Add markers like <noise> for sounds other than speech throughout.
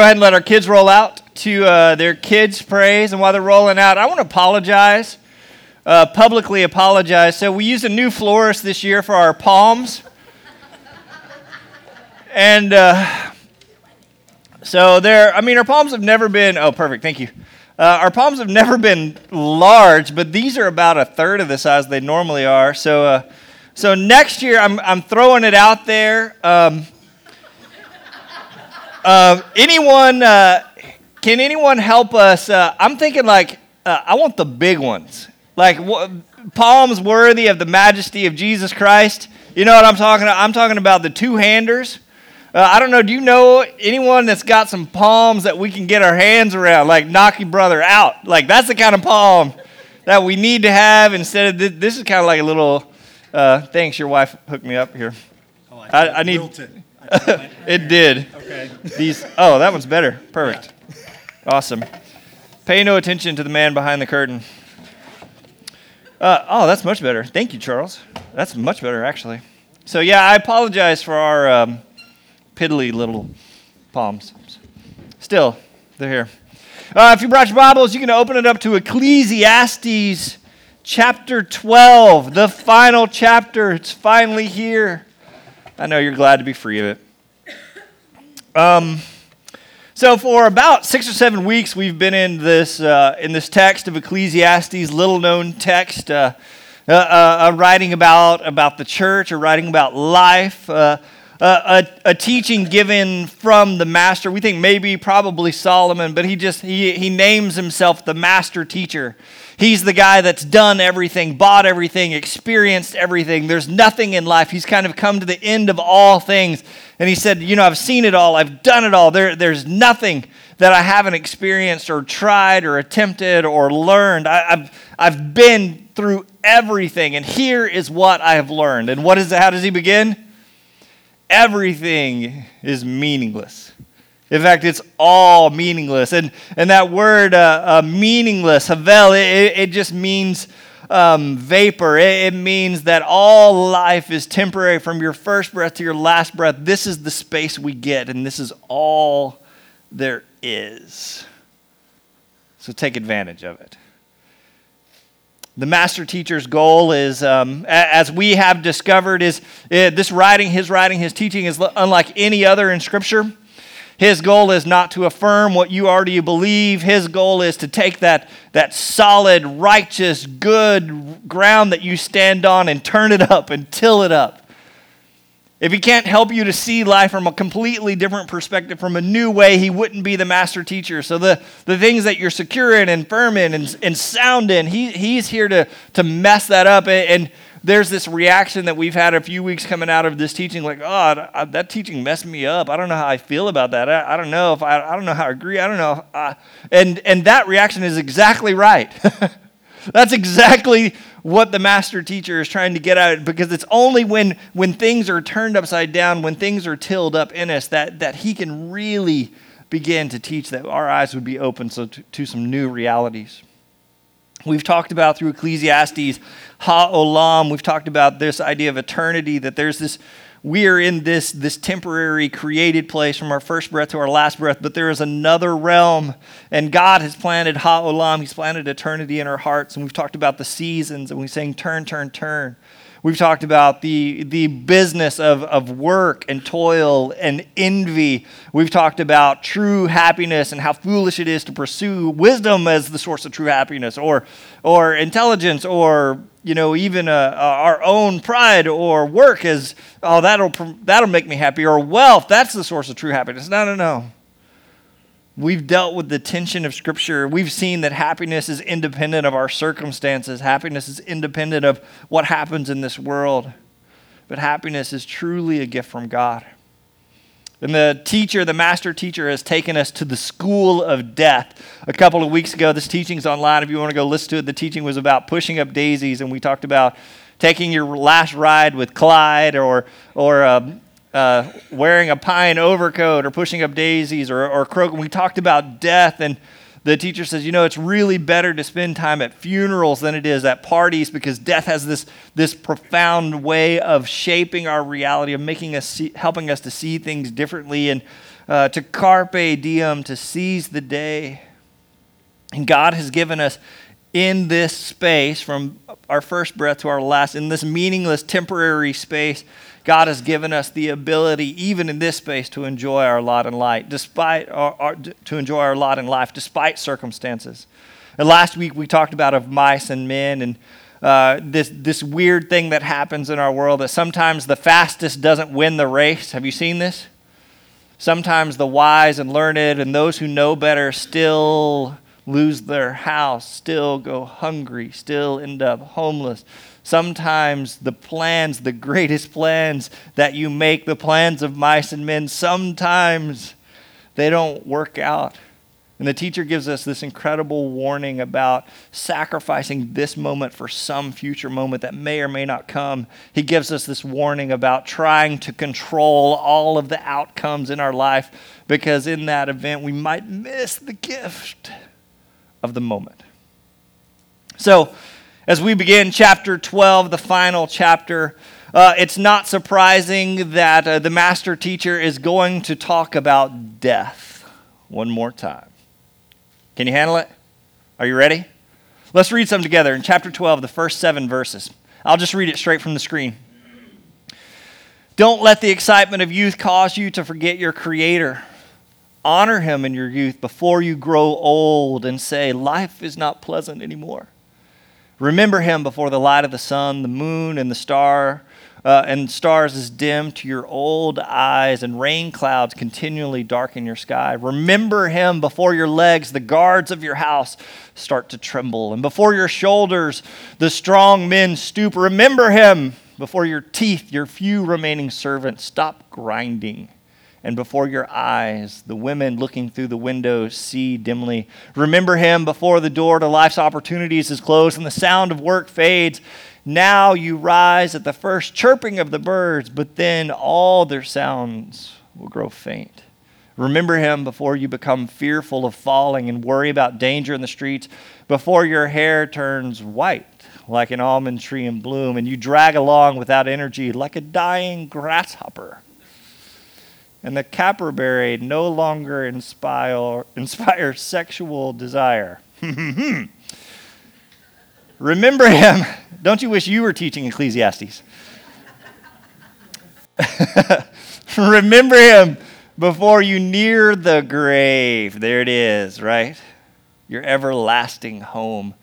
Go ahead and let our kids roll out to uh, their kids' praise. And while they're rolling out, I want to apologize, uh, publicly apologize. So, we used a new florist this year for our palms. <laughs> and uh, so, there, I mean, our palms have never been, oh, perfect, thank you. Uh, our palms have never been large, but these are about a third of the size they normally are. So, uh, so next year, I'm, I'm throwing it out there. Um, uh, anyone, uh, can anyone help us? Uh, I'm thinking like, uh, I want the big ones. Like palms worthy of the majesty of Jesus Christ. You know what I'm talking about? I'm talking about the two handers. Uh, I don't know. Do you know anyone that's got some palms that we can get our hands around? Like knock your brother out. Like that's the kind of palm that we need to have instead of this, this is kind of like a little. Uh, thanks, your wife hooked me up here. Oh, I, I, I need. <laughs> it did. Okay. These. Oh, that one's better. Perfect. Awesome. Pay no attention to the man behind the curtain. Uh, oh, that's much better. Thank you, Charles. That's much better, actually. So yeah, I apologize for our um, piddly little palms. Still, they're here. Uh, if you brought your Bibles, you can open it up to Ecclesiastes chapter 12, the final chapter. It's finally here. I know you're glad to be free of it. Um, so for about six or seven weeks, we've been in this uh, in this text of Ecclesiastes, little known text, uh, uh, uh writing about about the church, or writing about life. Uh, uh, a, a, teaching given from the master. We think maybe, probably Solomon, but he just he, he names himself the master teacher. He's the guy that's done everything, bought everything, experienced everything. There's nothing in life. He's kind of come to the end of all things. And he said, You know, I've seen it all, I've done it all. There, there's nothing that I haven't experienced or tried or attempted or learned. I, have I've been through everything, and here is what I have learned. And what is it? How does he begin? Everything is meaningless. In fact, it's all meaningless. And, and that word uh, uh, meaningless, havel, it, it just means um, vapor. It, it means that all life is temporary from your first breath to your last breath. This is the space we get, and this is all there is. So take advantage of it. The master teacher's goal is, um, as we have discovered, is uh, this writing, his writing, his teaching is unlike any other in Scripture. His goal is not to affirm what you already believe. His goal is to take that, that solid, righteous, good ground that you stand on and turn it up and till it up. If he can't help you to see life from a completely different perspective, from a new way, he wouldn't be the master teacher. So the, the things that you're secure in and firm in and, and sound in, he, he's here to, to mess that up and, and there's this reaction that we've had a few weeks coming out of this teaching, like, oh, that teaching messed me up. I don't know how I feel about that. I, I don't know if I, I don't know how I agree. I don't know. Uh, and, and that reaction is exactly right. <laughs> That's exactly what the master teacher is trying to get at because it's only when, when things are turned upside down, when things are tilled up in us, that, that he can really begin to teach that our eyes would be open so to, to some new realities. We've talked about through Ecclesiastes, ha'olam, we've talked about this idea of eternity, that there's this, we are in this, this temporary created place from our first breath to our last breath, but there is another realm, and God has planted ha'olam, He's planted eternity in our hearts, and we've talked about the seasons, and we're saying turn, turn, turn. We've talked about the, the business of, of work and toil and envy. We've talked about true happiness and how foolish it is to pursue wisdom as the source of true happiness, or, or intelligence, or you know, even uh, uh, our own pride or work as, oh, that'll, that'll make me happy, or wealth, that's the source of true happiness. No, no, no. We've dealt with the tension of Scripture. We've seen that happiness is independent of our circumstances, happiness is independent of what happens in this world. But happiness is truly a gift from God. And the teacher, the master teacher, has taken us to the school of death. A couple of weeks ago, this teaching's online. If you want to go listen to it, the teaching was about pushing up daisies, and we talked about taking your last ride with Clyde or, or um, uh, wearing a pine overcoat or pushing up daisies or, or croaking. We talked about death, and the teacher says, you know, it's really better to spend time at funerals than it is at parties because death has this, this profound way of shaping our reality, of making us see, helping us to see things differently. And uh, to carpe diem, to seize the day. And God has given us in this space, from our first breath to our last, in this meaningless temporary space, God has given us the ability, even in this space, to enjoy our lot in life, despite our, our, to enjoy our lot in life, despite circumstances. And last week we talked about of mice and men and uh, this this weird thing that happens in our world that sometimes the fastest doesn't win the race. Have you seen this? Sometimes the wise and learned and those who know better still lose their house, still go hungry, still end up homeless. Sometimes the plans, the greatest plans that you make, the plans of mice and men, sometimes they don't work out. And the teacher gives us this incredible warning about sacrificing this moment for some future moment that may or may not come. He gives us this warning about trying to control all of the outcomes in our life because in that event we might miss the gift of the moment. So, as we begin chapter 12, the final chapter, uh, it's not surprising that uh, the master teacher is going to talk about death one more time. Can you handle it? Are you ready? Let's read some together in chapter 12, the first seven verses. I'll just read it straight from the screen. Don't let the excitement of youth cause you to forget your Creator. Honor Him in your youth before you grow old and say, Life is not pleasant anymore. Remember Him before the light of the sun, the moon, and the star uh, and stars is dim to your old eyes, and rain clouds continually darken your sky. Remember him before your legs, the guards of your house, start to tremble, and before your shoulders, the strong men stoop. Remember him before your teeth, your few remaining servants, stop grinding. And before your eyes, the women looking through the window see dimly. Remember him before the door to life's opportunities is closed and the sound of work fades now you rise at the first chirping of the birds, but then all their sounds will grow faint. Remember him before you become fearful of falling and worry about danger in the streets, before your hair turns white like an almond tree in bloom, and you drag along without energy like a dying grasshopper. And the caperberry no longer inspire, inspire sexual desire. <laughs> Remember him. Don't you wish you were teaching Ecclesiastes? <laughs> Remember him before you near the grave. There it is, right? Your everlasting home.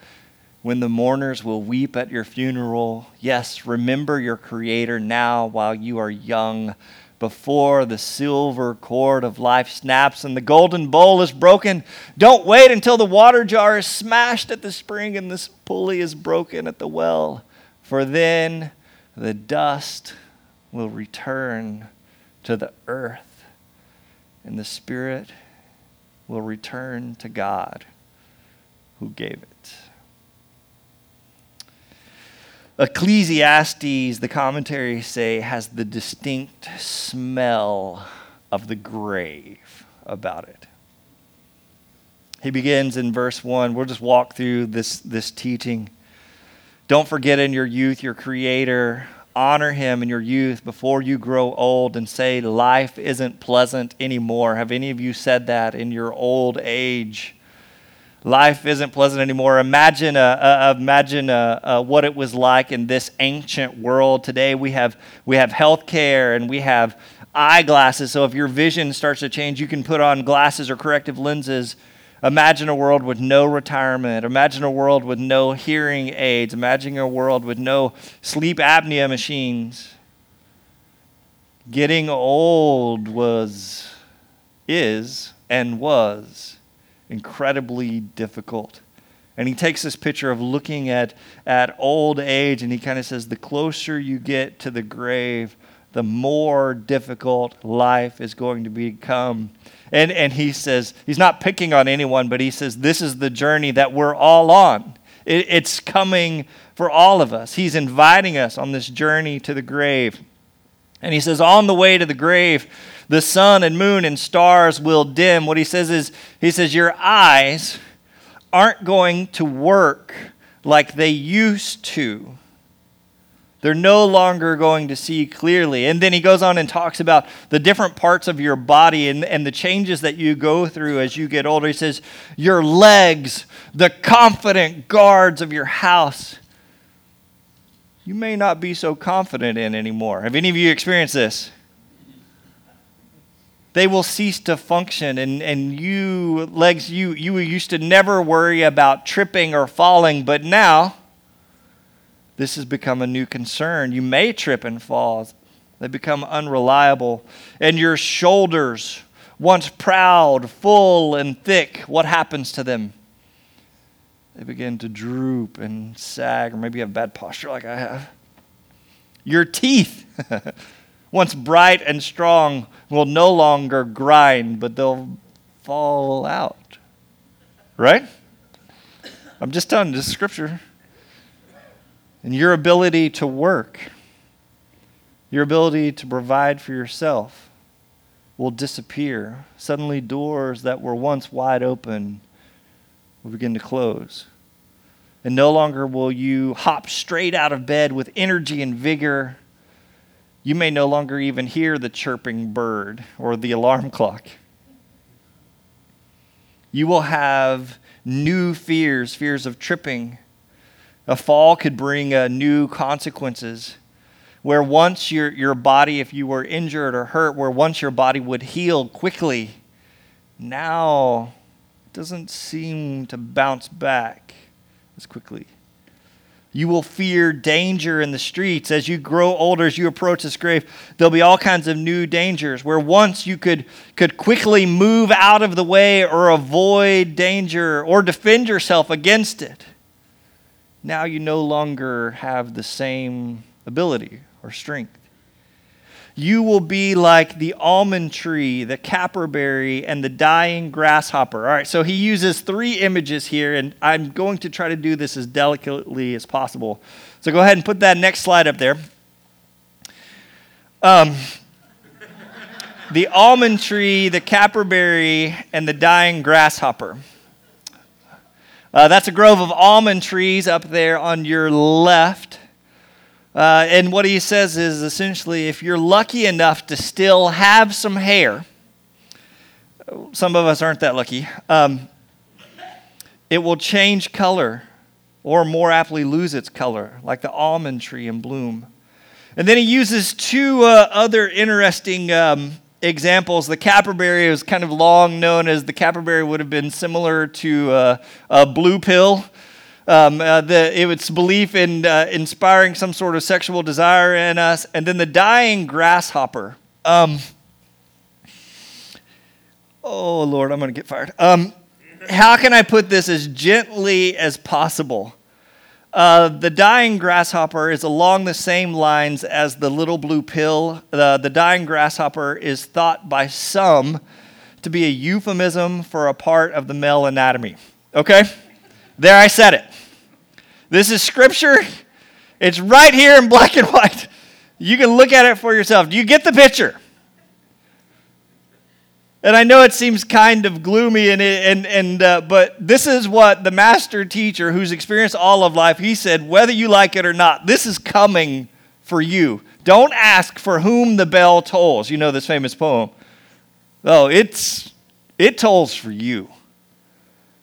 When the mourners will weep at your funeral. Yes, remember your Creator now while you are young before the silver cord of life snaps and the golden bowl is broken. Don't wait until the water jar is smashed at the spring and this pulley is broken at the well, for then the dust will return to the earth and the spirit will return to God who gave it. Ecclesiastes, the commentaries say, has the distinct smell of the grave about it. He begins in verse 1. We'll just walk through this, this teaching. Don't forget in your youth your Creator. Honor Him in your youth before you grow old and say, Life isn't pleasant anymore. Have any of you said that in your old age? Life isn't pleasant anymore. Imagine, uh, uh, imagine uh, uh, what it was like in this ancient world. Today we have, we have healthcare and we have eyeglasses. So if your vision starts to change, you can put on glasses or corrective lenses. Imagine a world with no retirement. Imagine a world with no hearing aids. Imagine a world with no sleep apnea machines. Getting old was, is, and was incredibly difficult. And he takes this picture of looking at, at old age and he kind of says, the closer you get to the grave, the more difficult life is going to become. And, and he says, he's not picking on anyone, but he says, this is the journey that we're all on. It, it's coming for all of us. He's inviting us on this journey to the grave. And he says, on the way to the grave, the sun and moon and stars will dim. What he says is, he says, your eyes aren't going to work like they used to. They're no longer going to see clearly. And then he goes on and talks about the different parts of your body and, and the changes that you go through as you get older. He says, Your legs, the confident guards of your house, you may not be so confident in anymore. Have any of you experienced this? They will cease to function, and, and you, legs, you, you used to never worry about tripping or falling, but now, this has become a new concern. You may trip and fall, they become unreliable. And your shoulders, once proud, full, and thick, what happens to them? They begin to droop and sag, or maybe you have bad posture like I have. Your teeth, <laughs> once bright and strong, will no longer grind, but they'll fall out. Right? I'm just telling you, this scripture and your ability to work, your ability to provide for yourself will disappear. Suddenly, doors that were once wide open will begin to close. And no longer will you hop straight out of bed with energy and vigor. You may no longer even hear the chirping bird or the alarm <laughs> clock. You will have new fears fears of tripping, a fall could bring uh, new consequences. Where once your, your body, if you were injured or hurt, where once your body would heal quickly, now it doesn't seem to bounce back as quickly. You will fear danger in the streets. As you grow older, as you approach this grave, there'll be all kinds of new dangers where once you could, could quickly move out of the way or avoid danger or defend yourself against it now you no longer have the same ability or strength. You will be like the almond tree, the caperberry, and the dying grasshopper. All right, so he uses three images here, and I'm going to try to do this as delicately as possible. So go ahead and put that next slide up there. Um, the almond tree, the caperberry, and the dying grasshopper. Uh, that's a grove of almond trees up there on your left. Uh, and what he says is essentially if you're lucky enough to still have some hair, some of us aren't that lucky, um, it will change color or more aptly lose its color, like the almond tree in bloom. And then he uses two uh, other interesting um, examples, the caperberry is kind of long known as the caperberry would have been similar to uh, a blue pill. Um, uh, the, it's belief in uh, inspiring some sort of sexual desire in us. And then the dying grasshopper. Um, oh, Lord, I'm going to get fired. Um, how can I put this as gently as possible? Uh, the dying grasshopper is along the same lines as the little blue pill. Uh, the dying grasshopper is thought by some to be a euphemism for a part of the male anatomy. Okay? There, I said it. This is scripture. It's right here in black and white. You can look at it for yourself. Do you get the picture? And I know it seems kind of gloomy, and, and, and, uh, but this is what the master teacher, who's experienced all of life, he said, whether you like it or not, this is coming for you. Don't ask for whom the bell tolls. You know this famous poem. Oh, it's, it tolls for you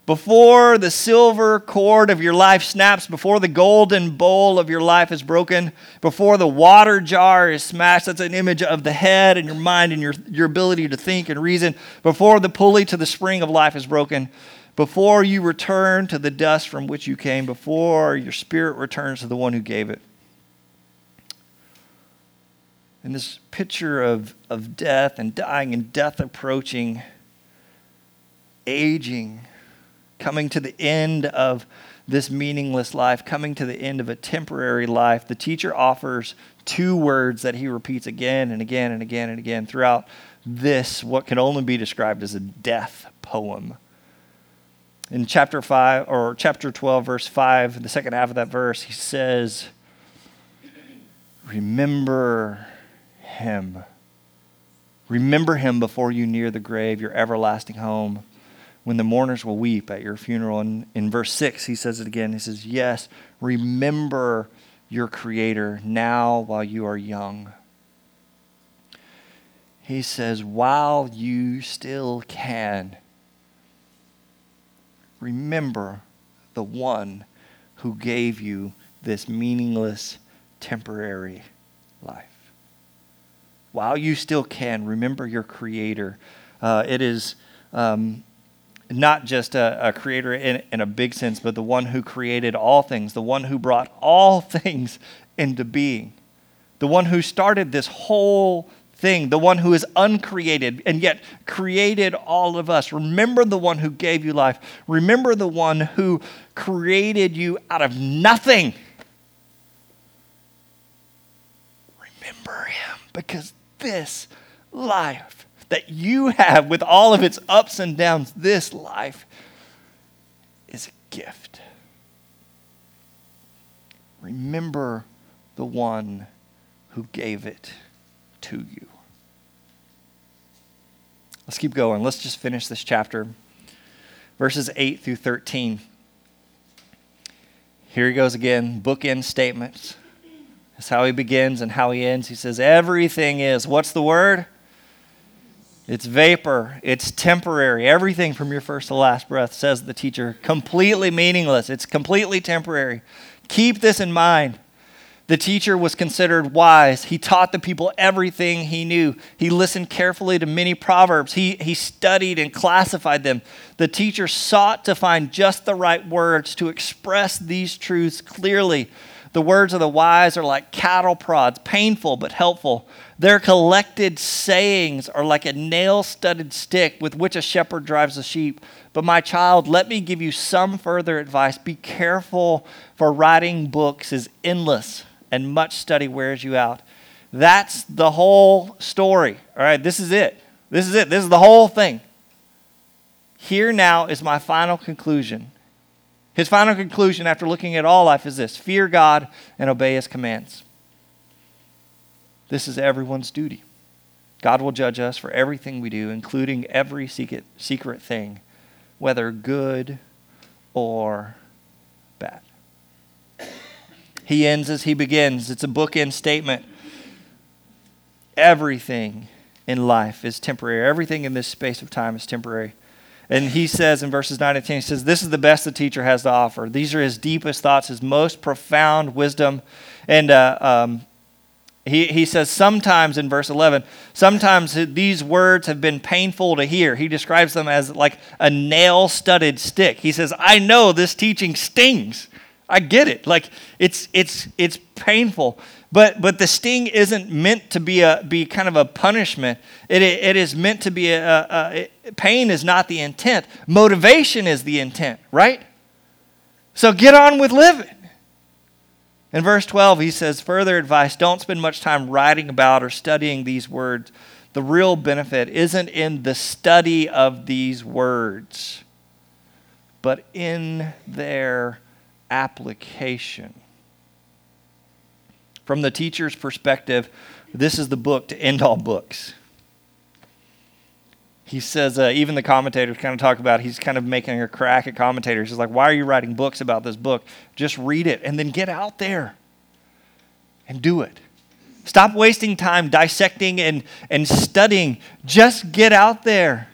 before the silver cord of your life snaps, before the golden bowl of your life is broken, before the water jar is smashed, that's an image of the head and your mind and your, your ability to think and reason, before the pulley to the spring of life is broken, before you return to the dust from which you came, before your spirit returns to the one who gave it. And this picture of, of death and dying and death approaching, aging, coming to the end of this meaningless life, coming to the end of a temporary life, the teacher offers two words that he repeats again and again and again and again throughout this, what can only be described as a death poem. In chapter 5 or chapter 12, verse 5, the second half of that verse, he says, Remember him. Remember him before you near the grave, your everlasting home when the mourners will weep at your funeral. And in verse 6, he says it again. He says, Yes, remember your Creator now while you are young. He says, while you still can, remember the one who gave you this meaningless, temporary life. While you still can, remember your Creator. Uh, it is um, not just a, a creator in, in a big sense, but the one who created all things, the one who brought all <laughs> things into being, the one who started this whole thing, the one who is uncreated and yet created all of us. Remember the one who gave you life. Remember the one who created you out of nothing. Remember him because this life that you have with all of its ups and downs, this life is a gift. Remember the one who gave it to you. Let's keep going. Let's just finish this chapter. Verses 8 through 13. Here he goes again, bookend statements. That's how he begins and how he ends. He says, Everything is, what's the word? It's vapor. It's temporary. Everything from your first to last breath, says the teacher, completely meaningless. It's completely temporary. Keep this in mind. The teacher was considered wise. He taught the people everything he knew. He listened carefully to many proverbs. He, he studied and classified them. The teacher sought to find just the right words to express these truths clearly. The words of the wise are like cattle prods, painful but helpful. Their collected sayings are like a nail studded stick with which a shepherd drives a sheep. But my child, let me give you some further advice. Be careful, for writing books is endless and much study wears you out. That's the whole story. All right, this is it. This is it. This is the whole thing. Here now is my final conclusion. His final conclusion after looking at all life is this fear God and obey his commands. This is everyone's duty. God will judge us for everything we do, including every secret, secret thing, whether good or bad. He ends as he begins. It's a bookend statement. Everything in life is temporary, everything in this space of time is temporary. And he says in verses 9 and 10, he says, This is the best the teacher has to offer. These are his deepest thoughts, his most profound wisdom. And uh, um, he, he says, sometimes in verse 11, sometimes these words have been painful to hear. He describes them as like a nail studded stick. He says, I know this teaching stings. I get it. Like it's it's it's painful, but but the sting isn't meant to be a be kind of a punishment. It it is meant to be a, a, a pain is not the intent. Motivation is the intent, right? So get on with living. In verse 12, he says, further advice don't spend much time writing about or studying these words. The real benefit isn't in the study of these words, but in their application. From the teacher's perspective, this is the book to end all books. He says, uh, even the commentators kind of talk about, he's kind of making a crack at commentators. He's like, why are you writing books about this book? Just read it and then get out there and do it. Stop wasting time dissecting and, and studying. Just get out there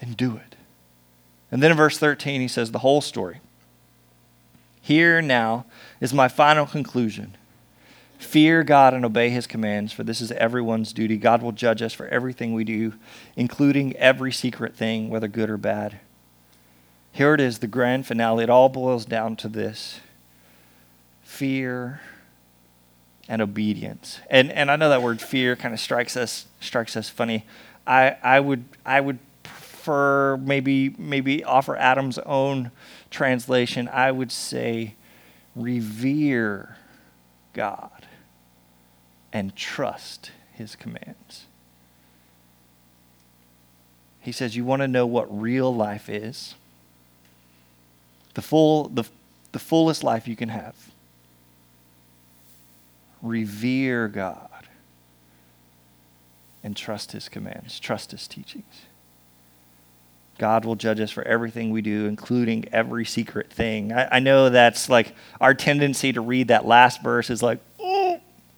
and do it. And then in verse 13, he says the whole story. Here now is my final conclusion. Fear God and obey his commands, for this is everyone's duty. God will judge us for everything we do, including every secret thing, whether good or bad. Here it is, the grand finale. It all boils down to this fear and obedience. And, and I know that word fear kind of strikes us, strikes us funny. I, I, would, I would prefer maybe, maybe offer Adam's own translation, I would say revere God and trust his commands. He says, You want to know what real life is? The, full, the, the fullest life you can have. Revere God and trust his commands, trust his teachings. God will judge us for everything we do, including every secret thing. I, I know that's like our tendency to read that last verse is like,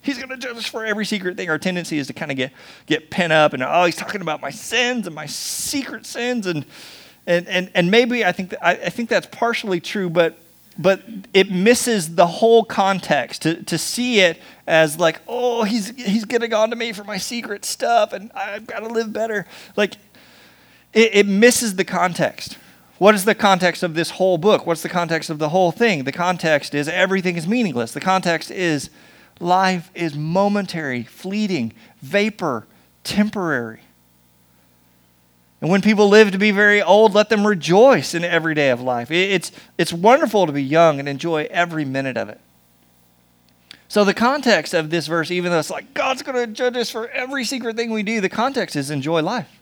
he's going to judge us for every secret thing. Our tendency is to kind of get, get pent up and, oh, he's talking about my sins and my secret sins. And, and, and, and maybe I think, that, I, I think that's partially true, but, but it misses the whole context to, to see it as like, oh, he's, he's getting on to me for my secret stuff and I've got to live better. Like, it, it misses the context. What is the context of this whole book? What's the context of the whole thing? The context is everything is meaningless. The context is life is momentary, fleeting, vapor, temporary. And when people live to be very old, let them rejoice in every day of life. It's, it's wonderful to be young and enjoy every minute of it. So, the context of this verse, even though it's like God's going to judge us for every secret thing we do, the context is enjoy life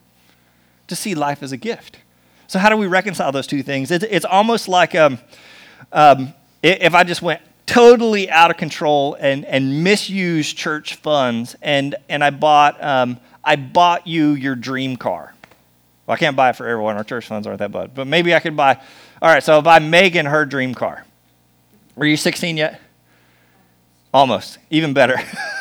to see life as a gift. So, how do we reconcile those two things? It's, it's almost like um, um, if I just went totally out of control and, and misused church funds, and, and I, bought, um, I bought you your dream car. Well, I can't buy it for everyone. Our church funds aren't that bad. But maybe I could buy. All right, so I'll buy Megan her dream car. Are you 16 yet? Almost. Even better.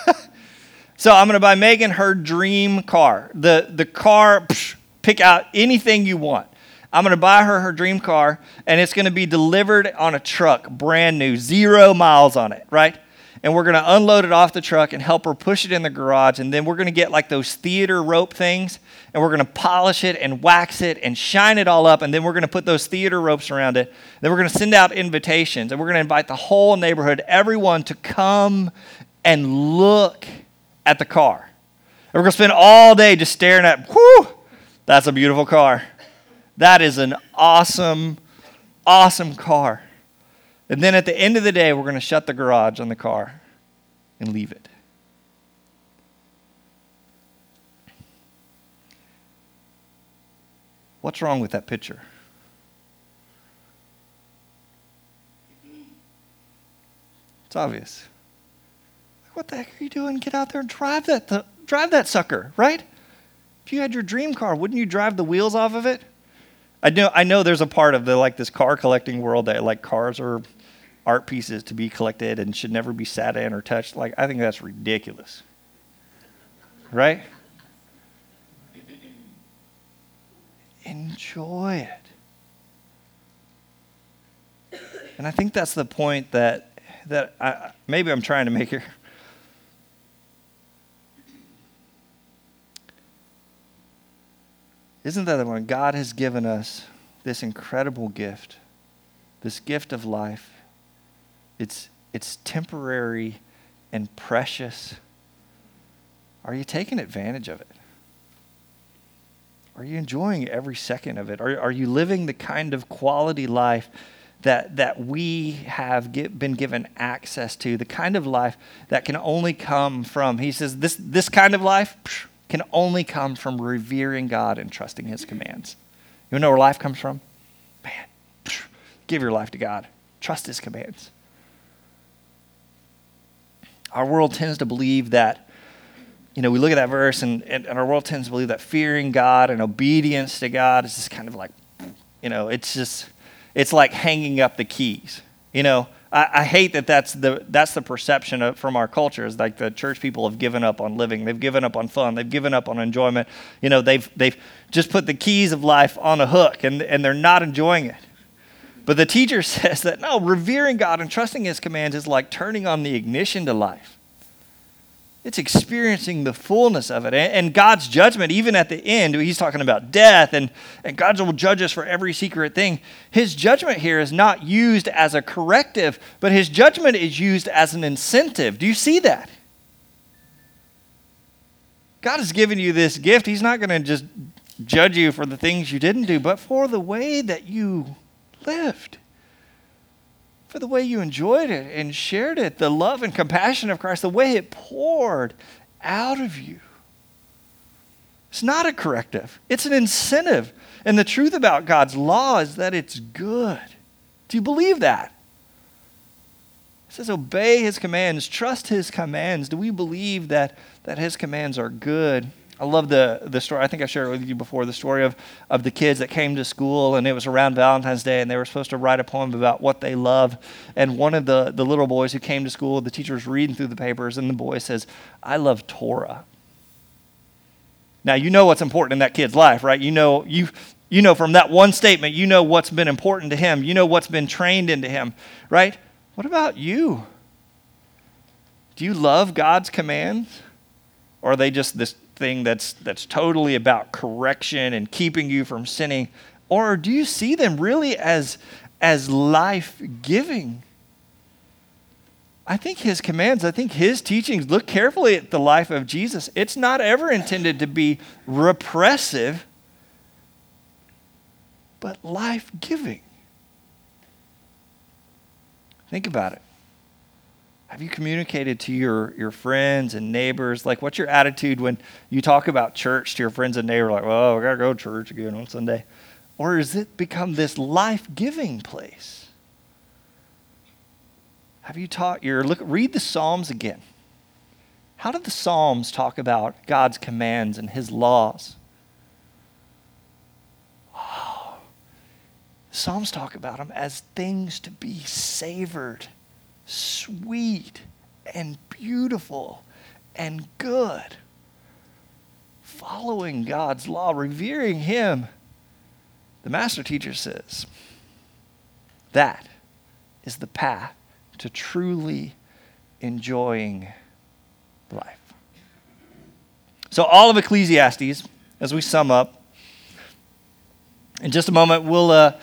<laughs> so I'm going to buy Megan her dream car. The, the car, psh, pick out anything you want. I'm going to buy her her dream car, and it's going to be delivered on a truck, brand new, zero miles on it, right? And we're going to unload it off the truck and help her push it in the garage. And then we're going to get like those theater rope things, and we're going to polish it and wax it and shine it all up. And then we're going to put those theater ropes around it. Then we're going to send out invitations, and we're going to invite the whole neighborhood, everyone, to come and look at the car. And we're going to spend all day just staring at, whoo, that's a beautiful car. That is an awesome, awesome car. And then at the end of the day, we're going to shut the garage on the car and leave it. What's wrong with that picture? It's obvious. What the heck are you doing? Get out there and drive that, th- drive that sucker, right? If you had your dream car, wouldn't you drive the wheels off of it? I know, I know there's a part of the like this car collecting world that like cars are art pieces to be collected and should never be sat in or touched. Like I think that's ridiculous. Right? Enjoy it. And I think that's the point that that I, maybe I'm trying to make here. Isn't that the one? God has given us this incredible gift, this gift of life. It's, it's temporary and precious. Are you taking advantage of it? Are you enjoying every second of it? Are, are you living the kind of quality life that, that we have get, been given access to? The kind of life that can only come from, he says, this, this kind of life, psh, can only come from revering God and trusting His commands. You know where life comes from? Man, give your life to God. Trust His commands. Our world tends to believe that, you know, we look at that verse and, and, and our world tends to believe that fearing God and obedience to God is just kind of like, you know, it's just, it's like hanging up the keys. You know, I, I hate that that's the, that's the perception of, from our culture is like the church people have given up on living. They've given up on fun. They've given up on enjoyment. You know, they've, they've just put the keys of life on a hook and, and they're not enjoying it. But the teacher <laughs> says that no, revering God and trusting His commands is like turning on the ignition to life. It's experiencing the fullness of it. And God's judgment, even at the end, he's talking about death, and, and God will judge us for every secret thing. His judgment here is not used as a corrective, but his judgment is used as an incentive. Do you see that? God has given you this gift. He's not going to just judge you for the things you didn't do, but for the way that you lived for the way you enjoyed it and shared it, the love and compassion of Christ, the way it poured out of you. It's not a corrective, it's an incentive. And the truth about God's law is that it's good. Do you believe that? It says, obey his commands, trust his commands. Do we believe that, that his commands are good? I love the, the story. I think I shared it with you before the story of, of the kids that came to school, and it was around Valentine's Day, and they were supposed to write a poem about what they love. And one of the, the little boys who came to school, the teacher was reading through the papers, and the boy says, I love Torah. Now, you know what's important in that kid's life, right? You know, you, you know from that one statement, you know what's been important to him. You know what's been trained into him, right? What about you? Do you love God's commands? Or are they just this that's, that's totally about correction and keeping you from sinning? Or do you see them really as, as life giving? I think his commands, I think his teachings, look carefully at the life of Jesus. It's not ever intended to be repressive, but life giving. Think about it. Have you communicated to your, your friends and neighbors? Like, what's your attitude when you talk about church to your friends and neighbors? Like, well, we got to go to church again on Sunday. Or has it become this life giving place? Have you taught your look? Read the Psalms again. How do the Psalms talk about God's commands and His laws? Oh, Psalms talk about them as things to be savored sweet and beautiful and good. Following God's law, revering Him, the master teacher says that is the path to truly enjoying life. So, all of Ecclesiastes, as we sum up, in just a moment, we'll, uh,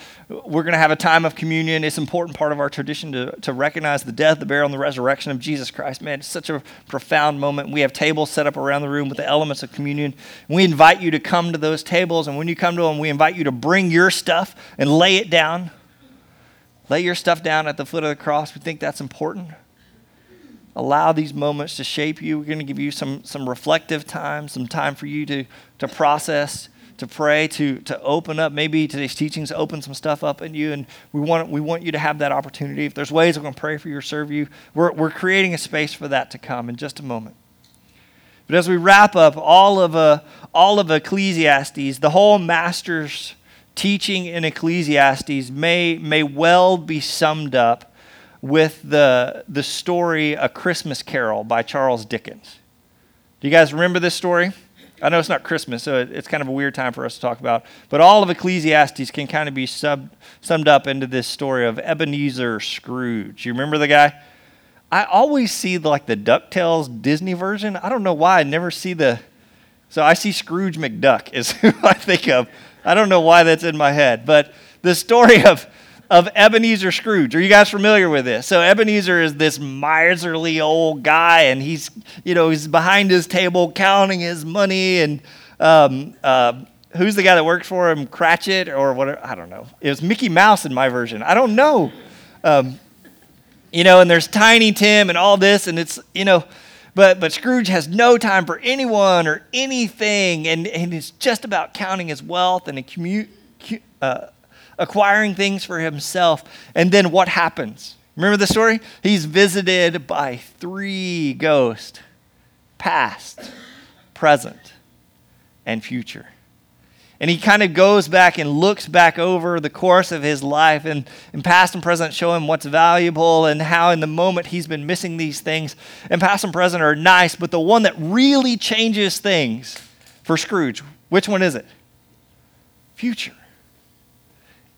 we're going to have a time of communion. It's an important part of our tradition to, to recognize the death, the burial, and the resurrection of Jesus Christ. Man, it's such a profound moment. We have tables set up around the room with the elements of communion. We invite you to come to those tables, and when you come to them, we invite you to bring your stuff and lay it down. Lay your stuff down at the foot of the cross. We think that's important. Allow these moments to shape you. We're going to give you some, some reflective time, some time for you to, to process to pray, to, to open up. Maybe today's teachings open some stuff up in you, and we want, we want you to have that opportunity. If there's ways we're going to pray for you or serve you, we're, we're creating a space for that to come in just a moment. But as we wrap up all of, uh, all of Ecclesiastes, the whole master's teaching in Ecclesiastes may, may well be summed up with the, the story A Christmas Carol by Charles Dickens. Do you guys remember this story? I know it's not Christmas, so it's kind of a weird time for us to talk about. But all of Ecclesiastes can kind of be sub, summed up into this story of Ebenezer Scrooge. You remember the guy? I always see the, like the DuckTales Disney version. I don't know why I never see the. So I see Scrooge McDuck is <laughs> who I think of. I don't know why that's in my head, but the story of of Ebenezer Scrooge. Are you guys familiar with this? So Ebenezer is this miserly old guy, and he's you know he's behind his table counting his money, and um, uh, who's the guy that works for him? Cratchit or whatever? I don't know. It was Mickey Mouse in my version. I don't know. Um, you know, and there's Tiny Tim and all this, and it's you know. But, but Scrooge has no time for anyone or anything, and, and it's just about counting his wealth and a uh, acquiring things for himself. And then what happens? Remember the story? He's visited by three ghosts past, present, and future. And he kind of goes back and looks back over the course of his life, and, and past and present show him what's valuable and how in the moment he's been missing these things. And past and present are nice, but the one that really changes things for Scrooge, which one is it? Future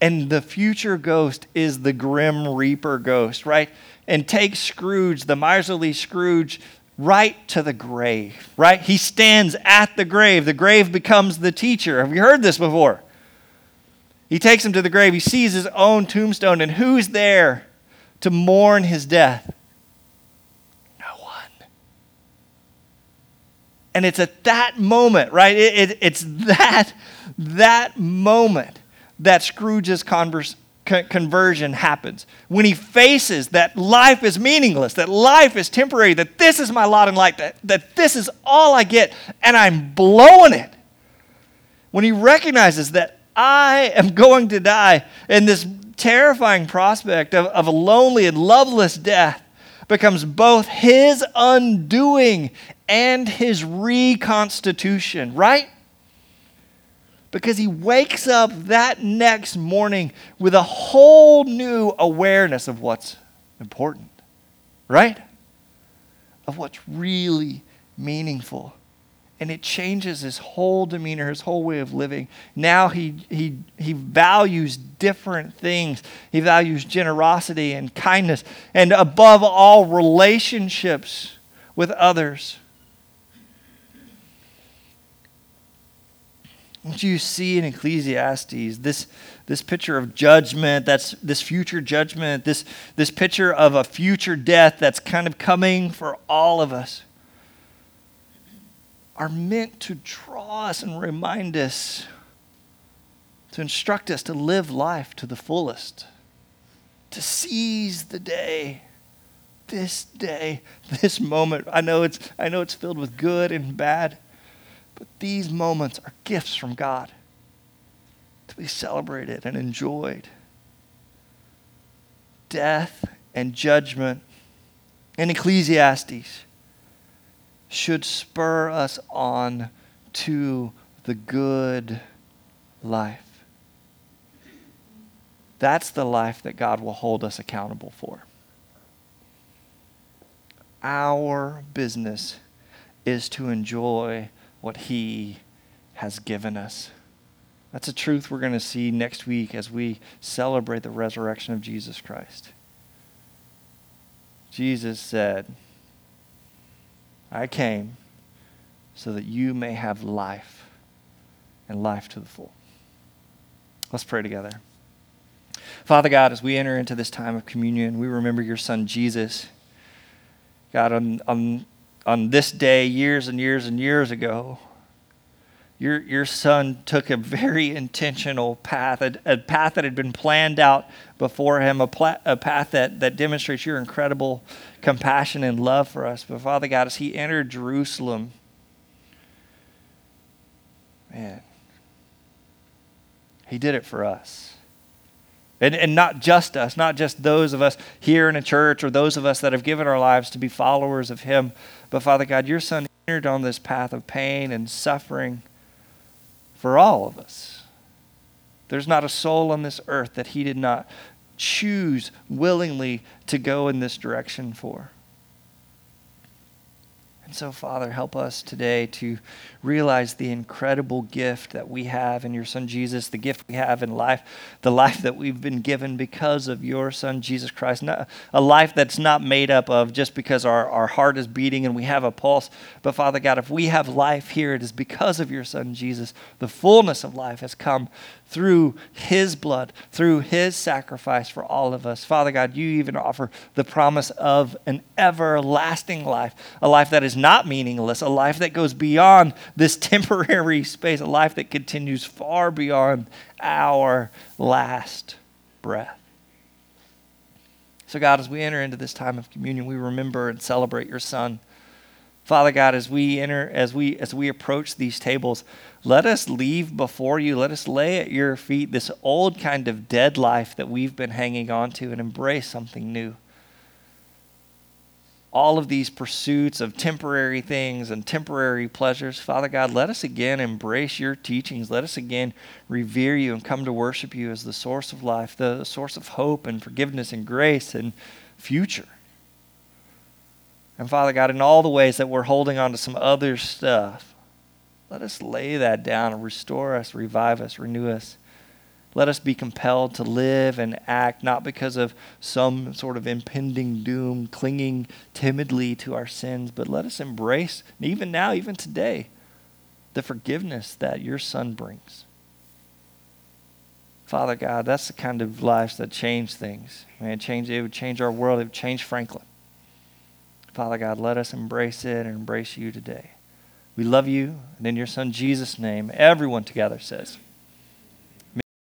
and the future ghost is the grim reaper ghost, right? And takes Scrooge, the miserly Scrooge, right to the grave, right? He stands at the grave. The grave becomes the teacher. Have you heard this before? He takes him to the grave. He sees his own tombstone, and who's there to mourn his death? No one. And it's at that moment, right? It, it, it's that, that moment that Scrooge's conversion happens. When he faces that life is meaningless, that life is temporary, that this is my lot in life, that, that this is all I get, and I'm blowing it. When he recognizes that I am going to die, and this terrifying prospect of, of a lonely and loveless death becomes both his undoing and his reconstitution, right? Because he wakes up that next morning with a whole new awareness of what's important, right? Of what's really meaningful and it changes his whole demeanor, his whole way of living. Now he, he, he values different things. He values generosity and kindness, and above all, relationships with others. What you see in Ecclesiastes, this, this picture of judgment, that's this future judgment, this, this picture of a future death that's kind of coming for all of us are meant to draw us and remind us, to instruct us to live life to the fullest, to seize the day, this day, this moment. I know it's, I know it's filled with good and bad, but these moments are gifts from God to be celebrated and enjoyed. Death and judgment in Ecclesiastes should spur us on to the good life. That's the life that God will hold us accountable for. Our business is to enjoy what He has given us. That's a truth we're going to see next week as we celebrate the resurrection of Jesus Christ. Jesus said, I came so that you may have life and life to the full. Let's pray together. Father God, as we enter into this time of communion, we remember your son Jesus. God, on, on, on this day, years and years and years ago, your, your son took a very intentional path, a, a path that had been planned out before him, a, pla- a path that, that demonstrates your incredible compassion and love for us. But Father God, as he entered Jerusalem, man, he did it for us. And, and not just us, not just those of us here in a church or those of us that have given our lives to be followers of him. But Father God, your son entered on this path of pain and suffering for all of us. There's not a soul on this earth that he did not choose willingly to go in this direction for. And so, Father, help us today to realize the incredible gift that we have in your Son Jesus, the gift we have in life, the life that we've been given because of your Son Jesus Christ. Not, a life that's not made up of just because our, our heart is beating and we have a pulse. But, Father God, if we have life here, it is because of your Son Jesus. The fullness of life has come through his blood, through his sacrifice for all of us. Father God, you even offer the promise of an everlasting life, a life that is not meaningless, a life that goes beyond this <laughs> temporary space, a life that continues far beyond our last breath. So, God, as we enter into this time of communion, we remember and celebrate your Son. Father God, as we enter, as we as we approach these tables, let us leave before you. Let us lay at your feet this old kind of dead life that we've been hanging on to and embrace something new. All of these pursuits of temporary things and temporary pleasures, Father God, let us again embrace your teachings. Let us again revere you and come to worship you as the source of life, the source of hope and forgiveness and grace and future. And Father God, in all the ways that we're holding on to some other stuff, let us lay that down and restore us, revive us, renew us. Let us be compelled to live and act not because of some sort of impending doom, clinging timidly to our sins, but let us embrace, even now, even today, the forgiveness that your Son brings. Father God, that's the kind of lives that change things. Man, change it would change our world. It would change Franklin. Father God, let us embrace it and embrace you today. We love you, and in your Son Jesus' name, everyone together says,